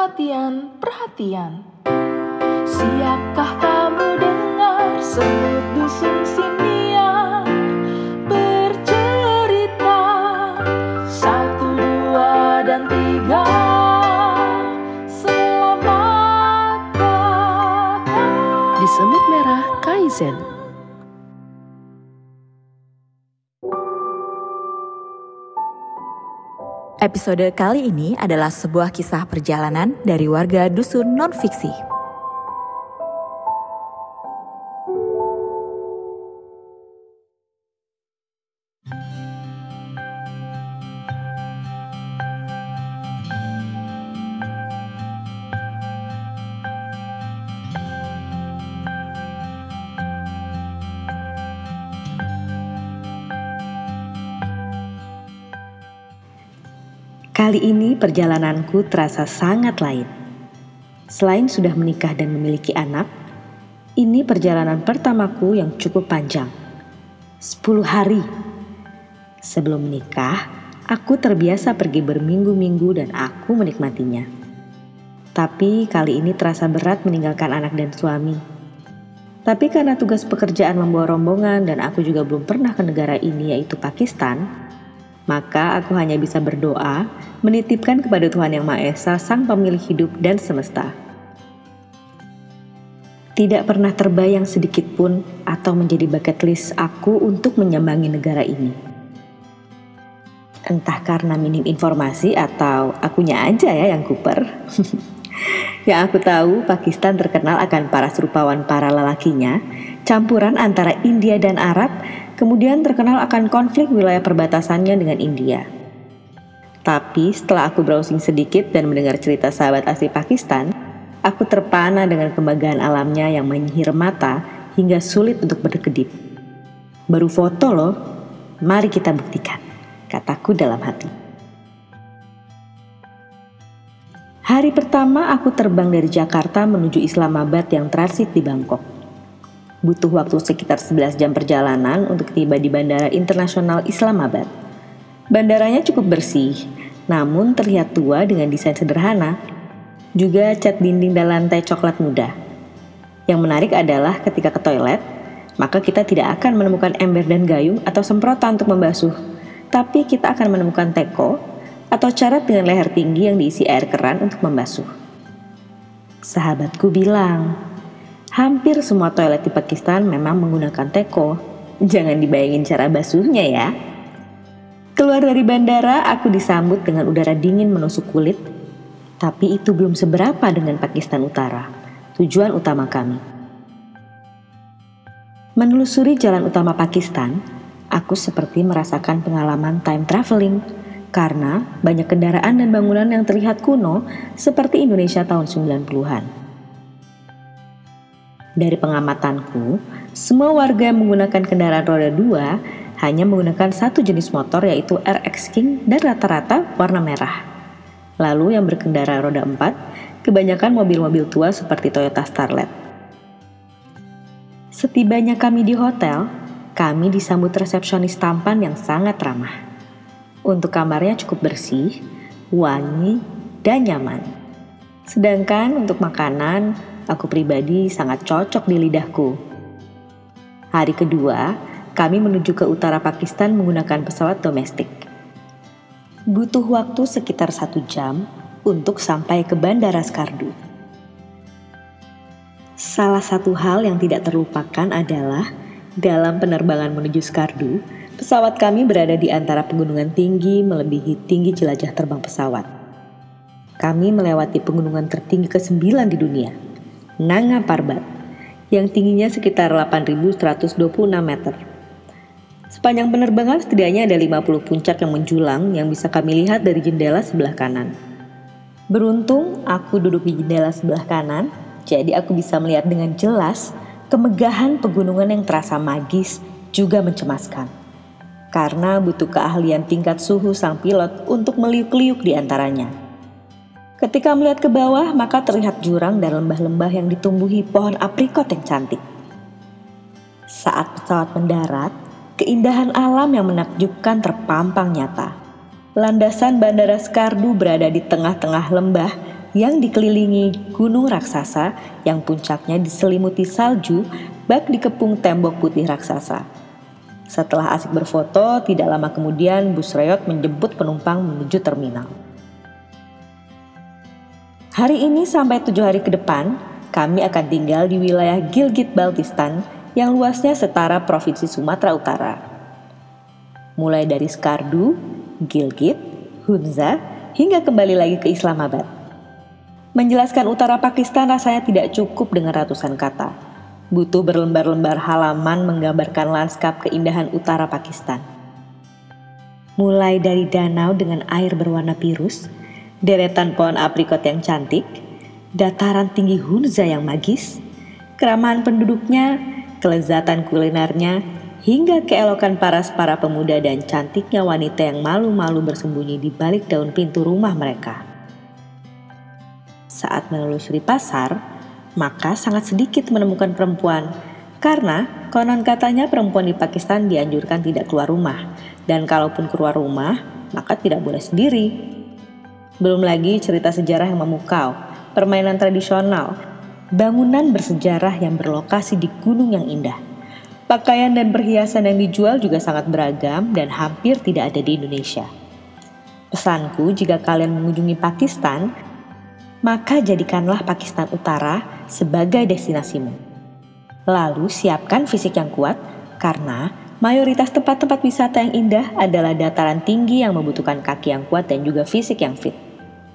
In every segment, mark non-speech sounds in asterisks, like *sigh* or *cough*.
Perhatian, perhatian. Siapkah kamu dengar semut dusun siniar bercerita satu dua dan tiga selamat datang Di Semut Merah Kaizen. Episode kali ini adalah sebuah kisah perjalanan dari warga dusun non-fiksi. Kali ini perjalananku terasa sangat lain. Selain sudah menikah dan memiliki anak, ini perjalanan pertamaku yang cukup panjang. 10 hari. Sebelum menikah, aku terbiasa pergi berminggu-minggu dan aku menikmatinya. Tapi kali ini terasa berat meninggalkan anak dan suami. Tapi karena tugas pekerjaan membawa rombongan dan aku juga belum pernah ke negara ini yaitu Pakistan, maka aku hanya bisa berdoa, menitipkan kepada Tuhan Yang Maha Esa, Sang Pemilik hidup dan semesta. Tidak pernah terbayang sedikit pun atau menjadi bucket list aku untuk menyambangi negara ini. Entah karena minim informasi atau akunya aja ya yang kuper. *laughs* yang aku tahu, Pakistan terkenal akan para serupawan para lelakinya, campuran antara India dan Arab kemudian terkenal akan konflik wilayah perbatasannya dengan India. Tapi setelah aku browsing sedikit dan mendengar cerita sahabat asli Pakistan, aku terpana dengan kemegahan alamnya yang menyihir mata hingga sulit untuk berkedip. Baru foto loh, mari kita buktikan, kataku dalam hati. Hari pertama aku terbang dari Jakarta menuju Islamabad yang transit di Bangkok. Butuh waktu sekitar 11 jam perjalanan untuk tiba di Bandara Internasional Islamabad. Bandaranya cukup bersih, namun terlihat tua dengan desain sederhana. Juga cat dinding dan lantai coklat muda. Yang menarik adalah ketika ke toilet, maka kita tidak akan menemukan ember dan gayung atau semprotan untuk membasuh, tapi kita akan menemukan teko atau carat dengan leher tinggi yang diisi air keran untuk membasuh. Sahabatku bilang, hampir semua toilet di Pakistan memang menggunakan teko. Jangan dibayangin cara basuhnya ya. Keluar dari bandara, aku disambut dengan udara dingin menusuk kulit. Tapi itu belum seberapa dengan Pakistan Utara, tujuan utama kami. Menelusuri jalan utama Pakistan, aku seperti merasakan pengalaman time traveling karena banyak kendaraan dan bangunan yang terlihat kuno seperti Indonesia tahun 90-an. Dari pengamatanku, semua warga yang menggunakan kendaraan roda 2 hanya menggunakan satu jenis motor yaitu RX King dan rata-rata warna merah. Lalu yang berkendara roda 4, kebanyakan mobil-mobil tua seperti Toyota Starlet. Setibanya kami di hotel, kami disambut resepsionis tampan yang sangat ramah. Untuk kamarnya cukup bersih, wangi, dan nyaman. Sedangkan untuk makanan, aku pribadi sangat cocok di lidahku. Hari kedua, kami menuju ke utara Pakistan menggunakan pesawat domestik. Butuh waktu sekitar satu jam untuk sampai ke Bandara Skardu. Salah satu hal yang tidak terlupakan adalah dalam penerbangan menuju Skardu, pesawat kami berada di antara pegunungan tinggi melebihi tinggi jelajah terbang pesawat. Kami melewati pegunungan tertinggi ke-9 di dunia, Nanga Parbat, yang tingginya sekitar 8.126 meter. Sepanjang penerbangan setidaknya ada 50 puncak yang menjulang yang bisa kami lihat dari jendela sebelah kanan. Beruntung aku duduk di jendela sebelah kanan, jadi aku bisa melihat dengan jelas kemegahan pegunungan yang terasa magis juga mencemaskan. Karena butuh keahlian tingkat suhu sang pilot untuk meliuk-liuk di antaranya. Ketika melihat ke bawah, maka terlihat jurang dan lembah-lembah yang ditumbuhi pohon aprikot yang cantik. Saat pesawat mendarat, keindahan alam yang menakjubkan terpampang nyata. Landasan Bandara Skardu berada di tengah-tengah lembah yang dikelilingi gunung raksasa yang puncaknya diselimuti salju bak dikepung tembok putih raksasa. Setelah asik berfoto, tidak lama kemudian bus Reyot menjemput penumpang menuju terminal. Hari ini sampai tujuh hari ke depan, kami akan tinggal di wilayah Gilgit-Baltistan yang luasnya setara Provinsi Sumatera Utara. Mulai dari Skardu, Gilgit, Hunza, hingga kembali lagi ke Islamabad. Menjelaskan utara Pakistan rasanya tidak cukup dengan ratusan kata. Butuh berlembar-lembar halaman menggambarkan lanskap keindahan utara Pakistan. Mulai dari danau dengan air berwarna biru, deretan pohon aprikot yang cantik, dataran tinggi Hunza yang magis, keramahan penduduknya, kelezatan kulinernya, hingga keelokan paras para pemuda dan cantiknya wanita yang malu-malu bersembunyi di balik daun pintu rumah mereka. Saat menelusuri pasar, maka sangat sedikit menemukan perempuan, karena konon katanya perempuan di Pakistan dianjurkan tidak keluar rumah, dan kalaupun keluar rumah, maka tidak boleh sendiri. Belum lagi cerita sejarah yang memukau, permainan tradisional, bangunan bersejarah yang berlokasi di gunung yang indah. Pakaian dan perhiasan yang dijual juga sangat beragam dan hampir tidak ada di Indonesia. Pesanku, jika kalian mengunjungi Pakistan, maka jadikanlah Pakistan Utara sebagai destinasimu. Lalu siapkan fisik yang kuat karena mayoritas tempat-tempat wisata yang indah adalah dataran tinggi yang membutuhkan kaki yang kuat dan juga fisik yang fit.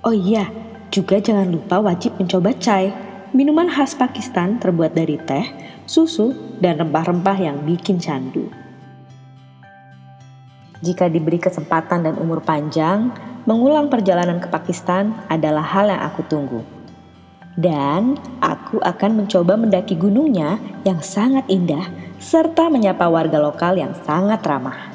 Oh iya, juga jangan lupa wajib mencoba chai, minuman khas Pakistan terbuat dari teh, susu, dan rempah-rempah yang bikin candu. Jika diberi kesempatan dan umur panjang, mengulang perjalanan ke Pakistan adalah hal yang aku tunggu. Dan aku akan mencoba mendaki gunungnya yang sangat indah, serta menyapa warga lokal yang sangat ramah.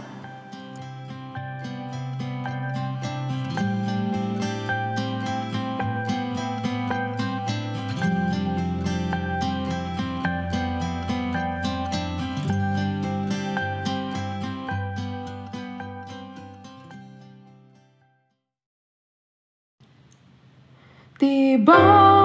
Tiba